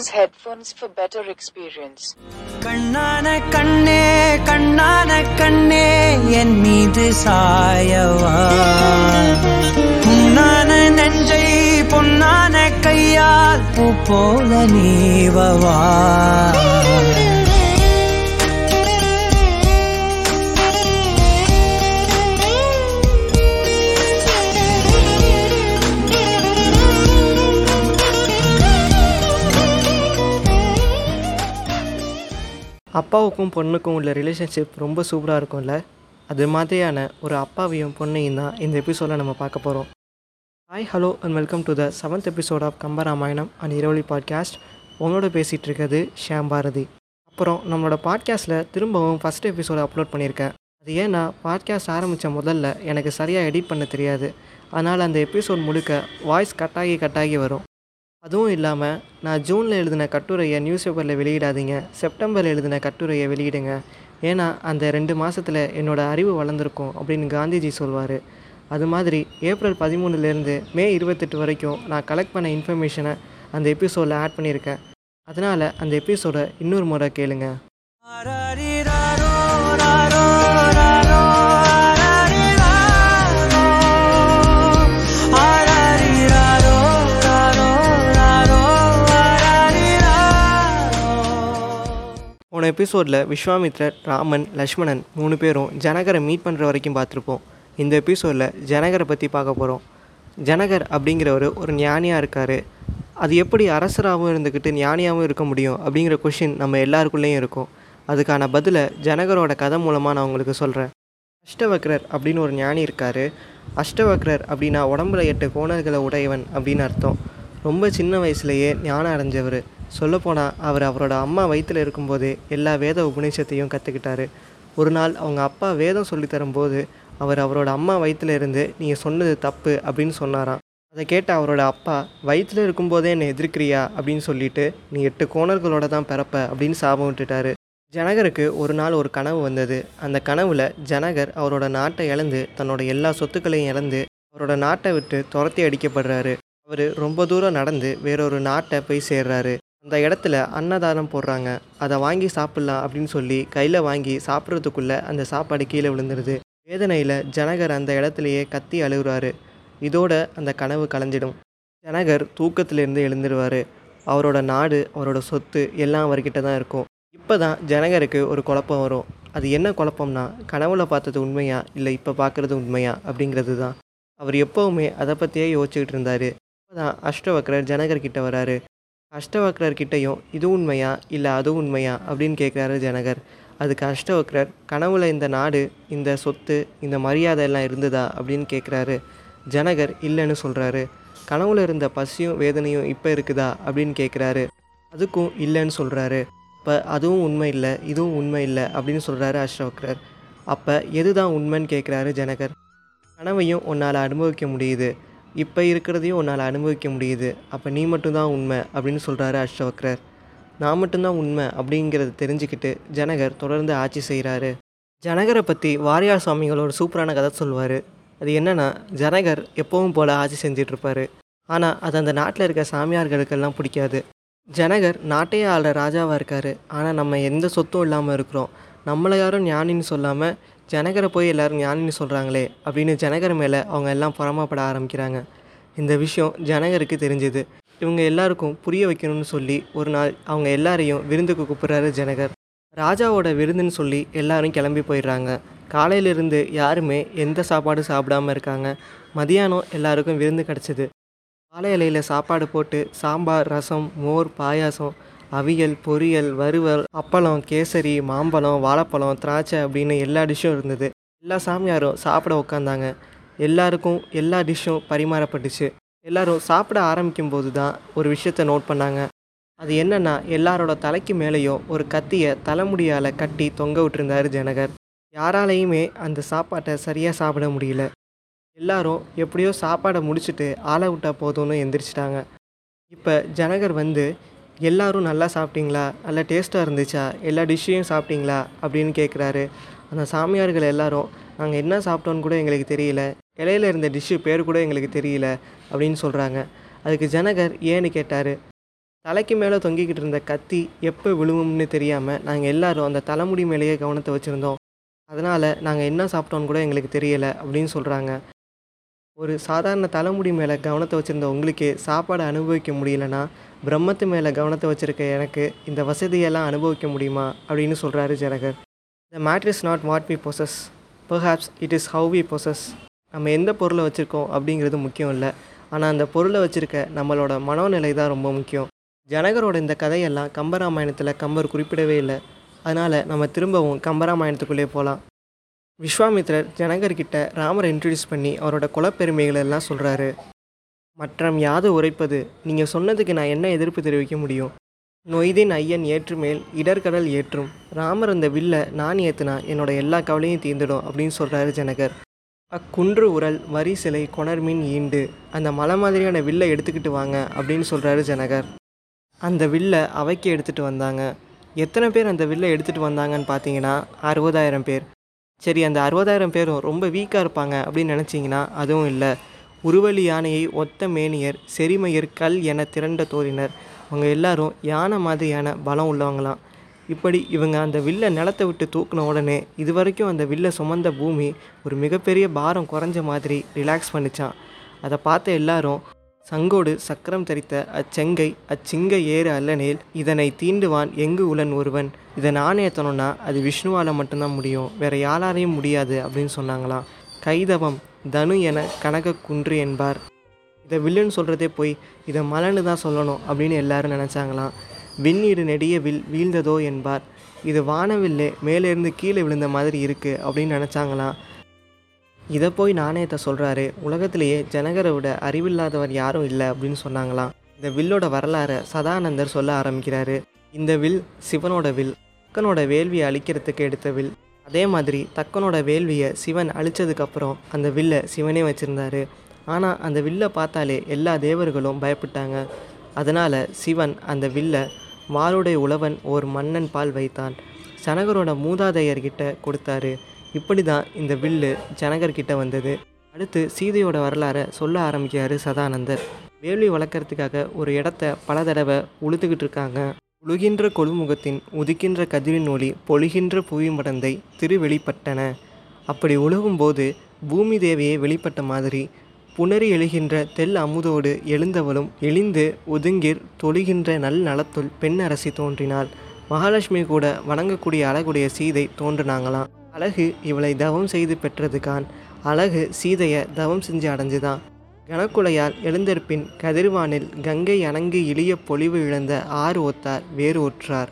Use headphones for better experience. கண்ணான கண்ணே கண்ணான கண்ணே என் மீது சாயவா புண்ணான நெஞ்சை பொன்னான கையால் பூ போல நீவவா அப்பாவுக்கும் பொண்ணுக்கும் உள்ள ரிலேஷன்ஷிப் ரொம்ப சூப்பராக இருக்கும்ல? அது மாதிரியான ஒரு அப்பாவையும் பொண்ணையும் தான் இந்த எபிசோடில் நம்ம பார்க்க போகிறோம் hi hello and welcome to the seventh episode of Kambaramayanam and Iravali podcast உங்களோட பேசிகிட்டு இருக்கிறது ஷியாம் பாரதி. அப்புறம் நம்மளோட பாட்காஸ்ட்டில் திரும்பவும் ஃபஸ்ட் எபிசோடு அப்லோட் பண்ணியிருக்கேன். அது ஏன்னா பாட்காஸ்ட் ஆரம்பித்த முதல்ல எனக்கு சரியாக எடிட் பண்ண தெரியாது. அதனால் அந்த எபிசோட் முழுக்க வாய்ஸ் கட்டாகி கட்டாகி வரும். அதுவும் இல்லாமல் நான் ஜூனில் எழுதின கட்டுரையை நியூஸ் பேப்பரில் வெளியிடாதீங்க. செப்டம்பரில் எழுதின கட்டுரையை வெளியிடுங்க. ஏன்னா அந்த ரெண்டு மாதத்தில் என்னோடய அறிவு வளர்ந்துருக்கும் அப்படின்னு காந்திஜி சொல்வார். அது மாதிரி ஏப்ரல் பதிமூணுலேருந்து மே இருபத்தெட்டு வரைக்கும் நான் கலெக்ட் பண்ண இன்ஃபர்மேஷனை அந்த எபிசோடில் ஆட் பண்ணியிருக்கேன். அதனால் அந்த எபிசோடை இன்னொரு முறை கேளுங்க. போன எபிசோடில் விஸ்வாமித்ரர் ராமன் லக்ஷ்மணன் மூணு பேரும் ஜனகரை மீட் பண்ணுற வரைக்கும் பார்த்துருப்போம். இந்த எபிசோடில் ஜனகரை பற்றி பார்க்க போகிறோம் ஜனகர் அப்படிங்கிறவர் ஒரு ஞானியாக இருக்கார். அது எப்படி அரசராகவும் இருந்துக்கிட்டு ஞானியாகவும் இருக்க முடியும் அப்படிங்கிற கொஷின் நம்ம எல்லாருக்குள்ளேயும் இருக்கும். அதுக்கான பதிலை ஜனகரோட கதை மூலமாக நான் உங்களுக்கு சொல்கிறேன் அஷ்டவக்ரர் அப்படின்னு ஒரு ஞானி இருக்கார். அஷ்டவக்ரர் அப்படின்னா உடம்புல எட்டு கோணர்களை உடையவன் அப்படின்னு அர்த்தம். ரொம்ப சின்ன வயசுலேயே ஞானம் அடைஞ்சவர். சொல்லப்போனால் அவர் அவரோட அம்மா வயிற்றில் இருக்கும்போதே எல்லா வேத உபநிஷத்தையும் கற்றுக்கிட்டாரு ஒரு நாள் அவங்க அப்பா வேதம் சொல்லித்தரும்போது அவர் அவரோட அம்மா வயிற்றில் இருந்து நீங்கள் சொன்னது தப்பு அப்படின்னு சொன்னாராம். அதை கேட்ட அவரோட அப்பா வயிற்றில் இருக்கும்போதே என்னை எதிர்க்கிறியா? அப்படின்னு சொல்லிட்டு நீ எட்டு கோணர்களோட தான் பிறப்ப அப்படின்னு சாபம் விட்டுட்டாரு. ஜனகருக்கு ஒரு நாள் ஒரு கனவு வந்தது. அந்த கனவுல ஜனகர் அவரோட நாட்டை இழந்து தன்னோட எல்லா சொத்துக்களையும் இழந்து அவரோட நாட்டை விட்டு துரத்தி அடிக்கப்படுறாரு. அவர் ரொம்ப தூரம் நடந்து வேறொரு நாட்டை போய் சேர்றாரு. அந்த இடத்துல அன்னதானம் போடுறாங்க. அதை வாங்கி சாப்பிட்லாம் அப்படின்னு சொல்லி கையில் வாங்கி சாப்பிட்றதுக்குள்ளே அந்த சாப்பாடு கீழே விழுந்துருது. வேதனையில் ஜனகர் அந்த இடத்துலையே கத்தி அழுகுறாரு. இதோட அந்த கனவு கலைஞ்சிடும். ஜனகர் தூக்கத்திலேருந்து எழுந்துருவார். அவரோட நாடு அவரோட சொத்து எல்லாம் அவர்கிட்ட தான் இருக்கும். இப்போ தான் ஜனகருக்கு ஒரு குழப்பம் வரும். அது என்ன குழப்பம்னா கனவுல பார்த்தது உண்மையா இல்லை இப்போ பார்க்குறது உண்மையா அப்படிங்கிறது தான். அவர் எப்போவுமே அதை பற்றியே யோசிச்சுக்கிட்டு இருந்தார். இப்போ தான் அஷ்டவக்ரர் ஜனகர்கிட்ட வராரு. அஷ்டவக்ரர்கிட்டையும் இது உண்மையா? இல்லை அது உண்மையா? அப்படின்னு கேட்குறாரு ஜனகர். அதுக்கு அஷ்டவக்ரர் கனவுல இந்த நாடு இந்த சொத்து இந்த மரியாதை எல்லாம் இருந்ததா? அப்படின்னு கேட்குறாரு ஜனகர் இல்லைன்னு சொல்கிறாரு கனவுல இருந்த பசியும் வேதனையும் இப்போ இருக்குதா? அப்படின்னு கேட்குறாரு அதுக்கும் இல்லைன்னு சொல்கிறாரு இப்போ அதுவும் உண்மை இல்லை இதுவும் உண்மை இல்லை அப்படின்னு சொல்கிறாரு அஷ்டவக்ரர் அப்போ எது தான் உண்மைன்னு கேட்குறாரு ஜனகர்? கனவையும் உன்னால் அனுபவிக்க முடியுது. இப்போ இருக்கிறதையும் உன்னால் அனுபவிக்க முடியுது. அப்போ நீ மட்டும்தான் உண்மை அப்படின்னு சொல்கிறாரு அஷ்டவக்ரர். நான் மட்டும்தான் உண்மை அப்படிங்கிறத தெரிஞ்சுக்கிட்டு ஜனகர் தொடர்ந்து ஆட்சி செய்கிறாரு ஜனகரை பற்றி வாரியார் சுவாமிகளோட சூப்பரான கதை சொல்லுவார். அது என்னென்னா ஜனகர் எப்பவும் போல் ஆட்சி செஞ்சிட்ருப்பார் ஆனால் அது அந்த நாட்டில் இருக்க சாமியார்களுக்கெல்லாம் பிடிக்காது. ஜனகர் நாட்டையே ஆள்ற ராஜாவாக இருக்கார். ஆனால் நம்ம எந்த சொத்தும் இல்லாமல் இருக்கிறோம். நம்மளை யாரும் ஞானின்னு சொல்லாமல் ஜனகரை போய் எல்லாரும் ஞானின்னு சொல்கிறாங்களே அப்படின்னு ஜனகர் மேலே அவங்க எல்லாம் புறமாப்பட ஆரம்பிக்கிறாங்க. இந்த விஷயம் ஜனகருக்கு தெரிஞ்சுது. இவங்க எல்லாருக்கும் புரிய வைக்கணும்னு சொல்லி ஒரு நாள் அவங்க எல்லாரையும் விருந்துக்கு கூப்பிட்றாரு ஜனகர். ராஜாவோட விருந்துன்னு சொல்லி எல்லாரும் கிளம்பி போயிடுறாங்க. காலையிலிருந்து யாருமே எந்த சாப்பாடும் சாப்பிடாம இருக்காங்க. மதியானம் எல்லாருக்கும் விருந்து கிடச்சிது. வாழை இலையில் சாப்பாடு போட்டு சாம்பார் ரசம் மோர் பாயாசம் அவியல் பொரியல் வறுவல் அப்பளம் கேசரி மாம்பழம் வாழைப்பழம் திராட்சை அப்படின்னு எல்லா டிஷ்ஷும் இருந்தது. எல்லா சாமியாரும் சாப்பிட உட்காந்தாங்க எல்லாருக்கும் எல்லா டிஷ்ஷும் பரிமாறப்பட்டுச்சு. எல்லாரும் சாப்பிட ஆரம்பிக்கும் போது தான் ஒரு விஷயத்தை நோட் பண்ணாங்க. அது என்னன்னா எல்லாரோட தலைக்கு மேலேயும் ஒரு கத்தியை தலைமுடியால் கட்டி தொங்க விட்டுருந்தார் ஜனகர். யாராலையுமே அந்த சாப்பாட்டை சரியாக சாப்பிட முடியல. எல்லாரும் எப்படியோ சாப்பாடை முடிச்சுட்டு ஆளை விட்டா போதும்னு எந்திரிச்சிட்டாங்க. இப்போ ஜனகர் வந்து எல்லோரும் நல்லா சாப்பிட்டீங்களா? நல்லா டேஸ்ட்டாக இருந்துச்சா? எல்லா டிஷ்ஷையும் சாப்பிட்டீங்களா? அப்படின்னு கேட்குறாரு அந்த சாமியார்கள் எல்லாரும் நாங்கள் என்ன சாப்பிட்டோன்னு கூட எங்களுக்கு தெரியல. இலையில் இருந்த டிஷ்ஷு பேர் கூட எங்களுக்கு தெரியல அப்படின்னு சொல்கிறாங்க அதுக்கு ஜனகர் ஏன்னு கேட்டார் தலைக்கு மேலே தொங்கிக்கிட்டு இருந்த கத்தி எப்போ விழுவும்னு தெரியாமல் நாங்கள் எல்லாரும் அந்த தலைமுடி மேலேயே கவனத்தை வச்சுருந்தோம். அதனால் நாங்கள் என்ன சாப்பிட்டோன்னு கூட எங்களுக்கு தெரியலை அப்படின்னு சொல்கிறாங்க ஒரு சாதாரண தலைமுடி மேலே கவனத்தை வச்சுருந்த உங்களுக்கு சாப்பாடை அனுபவிக்க முடியலனா பிரம்மத்து மேலே கவனத்தை வச்சுருக்க எனக்கு இந்த வசதியெல்லாம் அனுபவிக்க முடியுமா? அப்படின்னு சொல்கிறாரு Janakar. The matter is not what we possess perhaps it is how we possess நம்ம எந்த பொருளை வச்சுருக்கோம் அப்படிங்கிறது முக்கியம் இல்லை. ஆனால் அந்த பொருளை வச்சுருக்க நம்மளோட மனோநிலை தான் ரொம்ப முக்கியம். ஜனகரோட இந்த கதையெல்லாம் கம்பராமாயணத்தில் கம்பர் குறிப்பிடவே இல்லை. அதனால் நம்ம திரும்பவும் கம்பராமாயணத்துக்குள்ளே போகலாம் விஸ்வாமித்ரர் ஜனகர்கிட்ட ராமரை இன்ட்ரடியூஸ் பண்ணி அவரோட குலப்பெருமைகளை எல்லாம் சொல்கிறாரு மற்றம் யாது உரைப்பது நீங்கள் சொன்னதுக்கு நான் என்ன எதிர்ப்பு தெரிவிக்க முடியும்? நொய்தின் ஐயன் ஏற்றுமேல் இடர்கடல் ஏற்றும். ராமர் அந்த வில்ல நான் ஏற்றுனா என்னோட எல்லா கவலையும் தீர்ந்துடும் அப்படின்னு சொல்கிறாரு ஜனகர். அக்குன்று உரல் வரி சிலை கொணர்மீன் ஈண்டு அந்த மலை மாதிரியான வில்லை எடுத்துக்கிட்டு வாங்க அப்படின்னு சொல்கிறாரு ஜனகர். அந்த வில்லை அவைக்கு எடுத்துகிட்டு வந்தாங்க. எத்தனை பேர் அந்த வில்லை எடுத்துகிட்டு வந்தாங்கன்னு பார்த்தீங்கன்னா அறுபதாயிரம் பேர். சரி அந்த அறுபதாயிரம் பேரும் ரொம்ப வீக்காக இருப்பாங்க அப்படின்னு நினச்சிங்கன்னா அதுவும் இல்லை. உருவலி யானையை ஒத்த மேனியர் செரிமையர் கல் என திரண்ட தோறினர் அவங்க எல்லாரும் யானை மாதிரியான பலம் உள்ளவங்களாம். இப்படி இவங்க அந்த வில்லை நிலத்தை விட்டு தூக்கின உடனே இது வரைக்கும் அந்த வில்லை சுமந்த பூமி ஒரு மிகப்பெரிய பாரம் குறைஞ்ச மாதிரி ரிலாக்ஸ் பண்ணிச்சான் அதை பார்த்த எல்லாரும் சங்கோடு சக்கரம் தரித்த அச்செங்கை அச்சிங்க ஏறு அல்லனேல் இதனை தீண்டுவான் எங்கு உலன் ஒருவன். இதை நான் ஏற்றணும்னா அது விஷ்ணுவால் மட்டும்தான் முடியும். வேற யாராலையும் முடியாது அப்படின்னு சொன்னாங்களாம். கைதவம் தனு என கனக குன்று என்பார். இதை வில்லுன்னு சொல்கிறதே போய் இதை மலன்னு தான் சொல்லணும் அப்படின்னு எல்லாரும் நினச்சாங்களாம். விண்ணீடு நெடிய வில் வீழ்ந்ததோ என்பார். இது வானவில்லே மேலேருந்து கீழே விழுந்த மாதிரி இருக்குது அப்படின்னு நினச்சாங்களாம். இதை போய் நாணயத்தை சொல்கிறாரு உலகத்திலேயே ஜனகரை விட அறிவில்லாதவர் யாரும் இல்லை அப்படின்னு சொன்னாங்களாம். இந்த வில்லோட வரலாறை சதானந்தர் சொல்ல ஆரம்பிக்கிறாரு. இந்த வில் சிவனோட வில் தக்கனோட வேள்வியை அழிக்கிறதுக்கு எடுத்த வில். அதே மாதிரி தக்கனோட வேள்வியை சிவன் அழிச்சதுக்கப்புறம் அந்த வில்லை சிவனே வச்சுருந்தாரு. ஆனால் அந்த வில்லை பார்த்தாலே எல்லா தேவர்களும் பயப்பட்டாங்க. அதனால் சிவன் அந்த வில்லை வாளுடைய உழவன் ஓர் மன்னன் பால் வைத்தான். ஜனகரோட மூதாதையர்கிட்ட கொடுத்தாரு. இப்படி தான் இந்த வில்லு ஜனகர்கிட்ட வந்தது. அடுத்து சீதையோட வரலாறை சொல்ல ஆரம்பிக்கிறாரு சதானந்தர். வேள்வி வளர்க்குறதுக்காக ஒரு இடத்த பல தடவை உழுதுகிட்டு இருக்காங்க. உழுகின்ற கொழுமுகத்தின் உதிக்கின்ற கதிரின் ஒளி பொழுகின்ற புவி மடந்தை திருவெளிப்பட்டன. அப்படி உழுகும்போது பூமி தேவியை வெளிப்பட்ட மாதிரி புணரி எழுகின்ற தெல் அமுதோடு எழுந்தவளும் எழிந்து ஒதுங்கிர் தொழுகின்ற நல் நலத்துள் பெண் அரசி தோன்றினாள். மகாலட்சுமி கூட வணங்கக்கூடிய அழகுடைய சீதை தோன்றினாங்களாம். அழகு இவளை தவம் செய்து பெற்றதுக்கான் அழகு சீதையை தவம் செஞ்சு அடைஞ்சுதான். கணக்குலையால் எழுந்தற்பின் கதிர்வானில் கங்கை அணங்கு இளிய பொலிவு இழந்த ஆறு ஒத்தார் வேறு ஒற்றார்.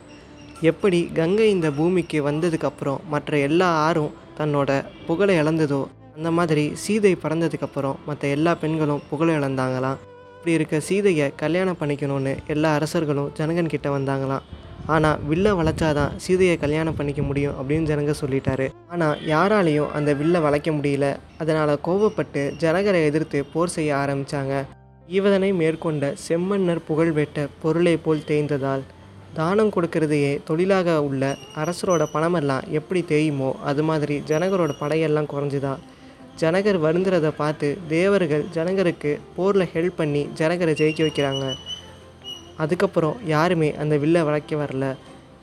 எப்படி கங்கை இந்த பூமிக்கு வந்ததுக்கப்புறம் மற்ற எல்லா ஆறும் தன்னோட புகழை இழந்ததோ அந்த மாதிரி சீதை பிறந்ததுக்கப்புறம் மற்ற எல்லா பெண்களும் புகழை இழந்தாங்களாம். இப்படி இருக்க சீதையை கல்யாணம் பண்ணிக்கணும்னு எல்லா அரசர்களும் ஜனகன் கிட்ட வந்தாங்களாம். ஆனால் வில்லை வளைச்சாதான் சீதையை கல்யாணம் பண்ணிக்க முடியும் அப்படின்னு ஜனங்க சொல்லிட்டாரு. ஆனால் யாராலையும் அந்த வில்லை வளைக்க முடியல. அதனால் கோபப்பட்டு ஜனகரை எதிர்த்து போர் செய்ய ஆரம்பித்தாங்க ஈவதனை மேற்கொண்ட செம்மன்னர் புகழ்பெற்ற பொருளை போல் தேய்ந்ததால் தானம் கொடுக்கறதையே தொழிலாக உள்ள அரசரோட பணமெல்லாம் எப்படி தேயுமோ அது மாதிரி ஜனகரோட படையெல்லாம் குறைஞ்சுதான் ஜனகர் வருந்துறதை பார்த்து தேவர்கள் ஜனகருக்கு போரில் ஹெல்ப் பண்ணி ஜனகரை ஜெயிக்க வைக்கிறாங்க. அதுக்கப்புறம் யாருமே அந்த வில்லை வளைக்க வரல.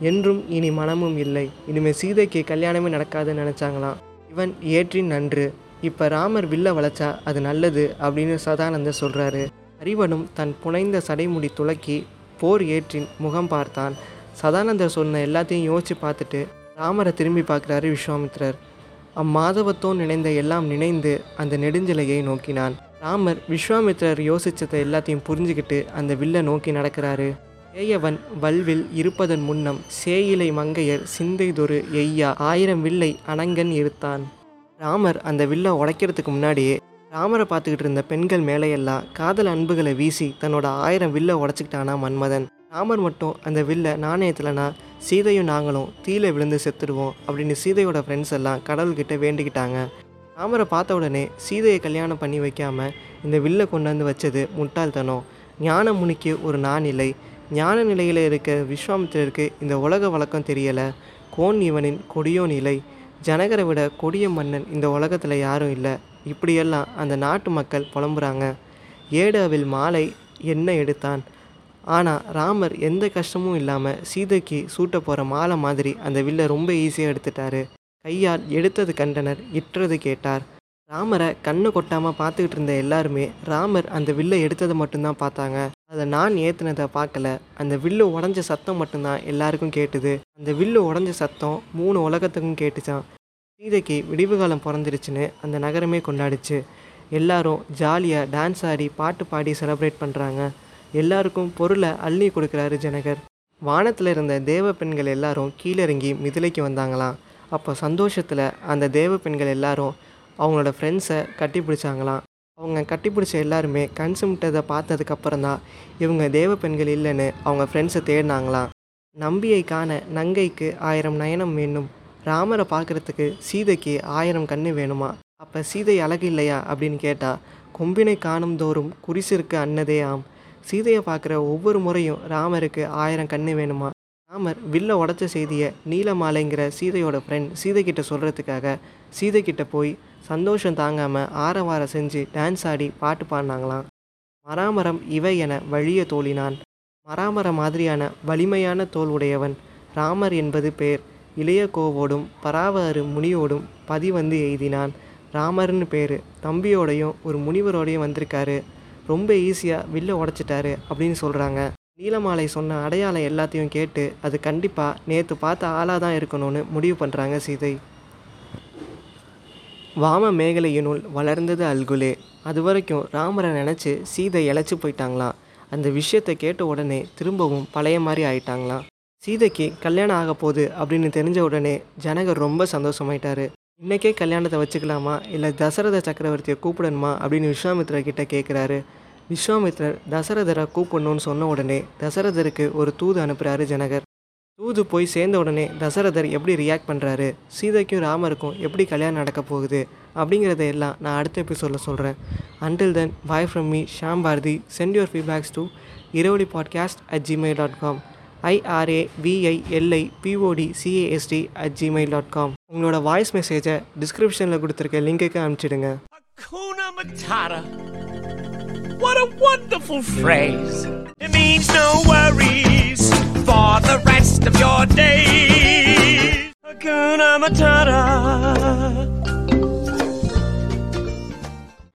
என்றும் இனி மனமும் இல்லை. இனிமேல் சீதைக்கு கல்யாணமே நடக்காதுன்னு நினச்சாங்களாம். இவன் ஏற்றின் நன்று. இப்போ ராமர் வில்ல வளைச்சா அது நல்லது அப்படின்னு சதானந்தர் சொல்கிறாரு அறிவனும் தன் புனைந்த சடைமுடி துலக்கி போர் ஏற்றின் முகம் பார்த்தான். சதானந்தர் சொன்ன எல்லாத்தையும் யோசித்து பார்த்துட்டு ராமரை திரும்பி பார்க்குறாரு விஸ்வாமித்திரர் அம்மாதவத்தோன் நினைந்த எல்லாம் நினைந்து அந்த நெடுஞ்சிலையை நோக்கினான். ராமர் விஸ்வாமித்திரர் யோசித்ததை எல்லாத்தையும் புரிஞ்சுக்கிட்டு அந்த வில்லை நோக்கி நடக்கிறாரு. ஏயவன் வல்வில் இருப்பதன் முன்னம் சேயிலை மங்கையர் சிந்தைதொரு எய்யா ஆயிரம் வில்லை அனங்கன் இருத்தான் ராமர் அந்த வில்லை உடைக்கிறதுக்கு முன்னாடியே ராமரை பார்த்துக்கிட்டு இருந்த பெண்கள் மேலேயெல்லாம் காதல் அன்புகளை வீசி தன்னோட ஆயிரம் வில்லை உடச்சிக்கிட்டானா மன்மதன். ராமர் மட்டும் அந்த வில்லை நாணயத்தில்னா சீதையும் நாங்களும் தீயில விழுந்து செத்துடுவோம் அப்படின்னு சீதையோட ஃப்ரெண்ட்ஸ் எல்லாம் கடவுள்கிட்ட வேண்டிக்கிட்டாங்க. ராமரை பார்த்த உடனே சீதையை கல்யாணம் பண்ணி வைக்காமல் இந்த வில்லை கொண்டு வந்து வச்சது முட்டாள்தனம். ஞான முனிக்கு ஒரு நான் இல்லை. ஞான நிலையில் இருக்க விஸ்வாமித்திரருக்கு இந்த உலக வழக்கம் தெரியலை. கோன் இவனின் கொடியோன் இலை ஜனகரை விட கொடிய மன்னன் இந்த உலகத்தில் யாரும் இல்லை. இப்படியெல்லாம் அந்த நாட்டு மக்கள் புலம்புறாங்க. ஏடாவில் மாலை என்ன எடுத்தான்? ஆனால் ராமர் எந்த கஷ்டமும் இல்லாமல் சீதைக்கு சூட்ட போகிற மாலை மாதிரி அந்த வில்லை ரொம்ப ஈஸியாக எடுத்துட்டாரு. கையால் எடுத்தது கண்டனர். இற்றது கேட்டார். ராமரை கண்ணு கொட்டாமல் பார்த்துக்கிட்டு இருந்த எல்லாருமே ராமர் அந்த வில்லை எடுத்ததை மட்டும்தான் பார்த்தாங்க. அதை நான் ஏற்றுனதை பார்க்கல. அந்த வில்லு உடஞ்ச சத்தம் மட்டும்தான் எல்லாருக்கும் கேட்டுது. அந்த வில்லு உடஞ்ச சத்தம் மூணு உலகத்துக்கும் கேட்டுச்சான் சீதைக்கு விடிவு காலம் பிறந்துருச்சுன்னு அந்த நகரமே கொண்டாடிச்சு. எல்லாரும் ஜாலியாக டான்ஸ் ஆடி பாட்டு பாடி செலப்ரேட் பண்ணுறாங்க எல்லாருக்கும் பொருளை அள்ளி கொடுக்குறாரு ஜனகர். வானத்தில் இருந்த தேவ பெண்கள் எல்லாரும் கீழிறங்கி மிதிலைக்கு வந்தாங்களாம். அப்போ சந்தோஷத்தில் அந்த தேவ பெண்கள் எல்லாரும் அவங்களோட ஃப்ரெண்ட்ஸை கட்டி பிடிச்சாங்களாம். அவங்க கட்டிப்பிடிச்ச எல்லாருமே கண் சிமிட்டதை பார்த்ததுக்கப்புறம் தான் இவங்க தேவ பெண்கள் இல்லைன்னு அவங்க ஃப்ரெண்ட்ஸை தேடினாங்களாம். நம்பியை காண நங்கைக்கு ஆயிரம் நயனம் வேணும். ராமரை பார்க்குறதுக்கு சீதைக்கு ஆயிரம் கண்ணு வேணுமா? அப்போ சீதை அழகு இல்லையா? அப்படின்னு கேட்டால் கொம்பினை காணும் தோறும் குறிசிற்கு அன்னதே ஆம். சீதையை பார்க்குற ஒவ்வொரு முறையும் ராமருக்கு ஆயிரம் கண்ணு வேணுமா? ராமர் வில்ல உடச்ச செய்தியை நீலமாலைங்கிற சீதையோட ஃப்ரெண்ட் சீதை கிட்ட சொல்கிறதுக்காக சீதை கிட்ட போய் சந்தோஷம் தாங்காமல் ஆரவார செஞ்சு டான்ஸ் ஆடி பாட்டு பாடினாங்களாம். மராமரம் இவை என வழிய தோழினான் மராமரம் மாதிரியான வலிமையான தோல் உடையவன் ராமர் என்பது பேர் இளைய கோவோடும் பராவரு முனியோடும் பதி வந்து எய்தினான். ராமர்னு பேர் தம்பியோடையும் ஒரு முனிவரோடையும் வந்திருக்காரு. ரொம்ப ஈஸியாக வில்ல உடச்சிட்டாரு அப்படின்னு சொல்கிறாங்க நீலமாலை சொன்ன அடையாளம் எல்லாத்தையும் கேட்டு அது கண்டிப்பாக நேற்று பார்த்த ஆளாக தான் இருக்கணும்னு முடிவு பண்ணுறாங்க சீதை. வாம மேகலையினுள் வளர்ந்தது அல்குலே. அது வரைக்கும் ராமரை நினச்சி சீதை இழைச்சி போயிட்டாங்களாம். அந்த விஷயத்தை கேட்ட உடனே திரும்பவும் பழைய மாதிரி ஆயிட்டாங்களாம். சீதைக்கு கல்யாணம் ஆக போகுது அப்படின்னு தெரிஞ்ச உடனே ஜனகர் ரொம்ப சந்தோஷமாயிட்டாரு. இன்றைக்கே கல்யாணத்தை வச்சுக்கலாமா? இல்லை தசரத சக்கரவர்த்தியை கூப்பிடணுமா? அப்படின்னு விஸ்வாமித்ரர் கிட்டே கேட்குறாரு விஸ்வாமித்ரர் தசரதரை கூப்பிடணும்னு சொன்ன உடனே தசரதருக்கு ஒரு தூது அனுப்புகிறாரு ஜனகர். தூது போய் சேர்ந்த உடனே தசரதர் எப்படி ரியாக்ட் பண்ணுறாரு சீதைக்கும் ராமருக்கும் எப்படி கல்யாணம் நடக்க போகுது? அப்படிங்கிறத எல்லாம் நான் அடுத்த எபிசோடில் சொல்கிறேன் until then bye from me Sham Bharathi send your feedbacks to Iravali podcast at Gmail dot com IRA VILI POD CAST at Gmail dot com உங்களோட வாய்ஸ் மெசேஜை டிஸ்கிரிப்ஷனில் கொடுத்துருக்க லிங்க்குக்கு அனுப்பிச்சிடுங்க. What a wonderful phrase. It means no worries for the rest of your days. Hakuna Matata.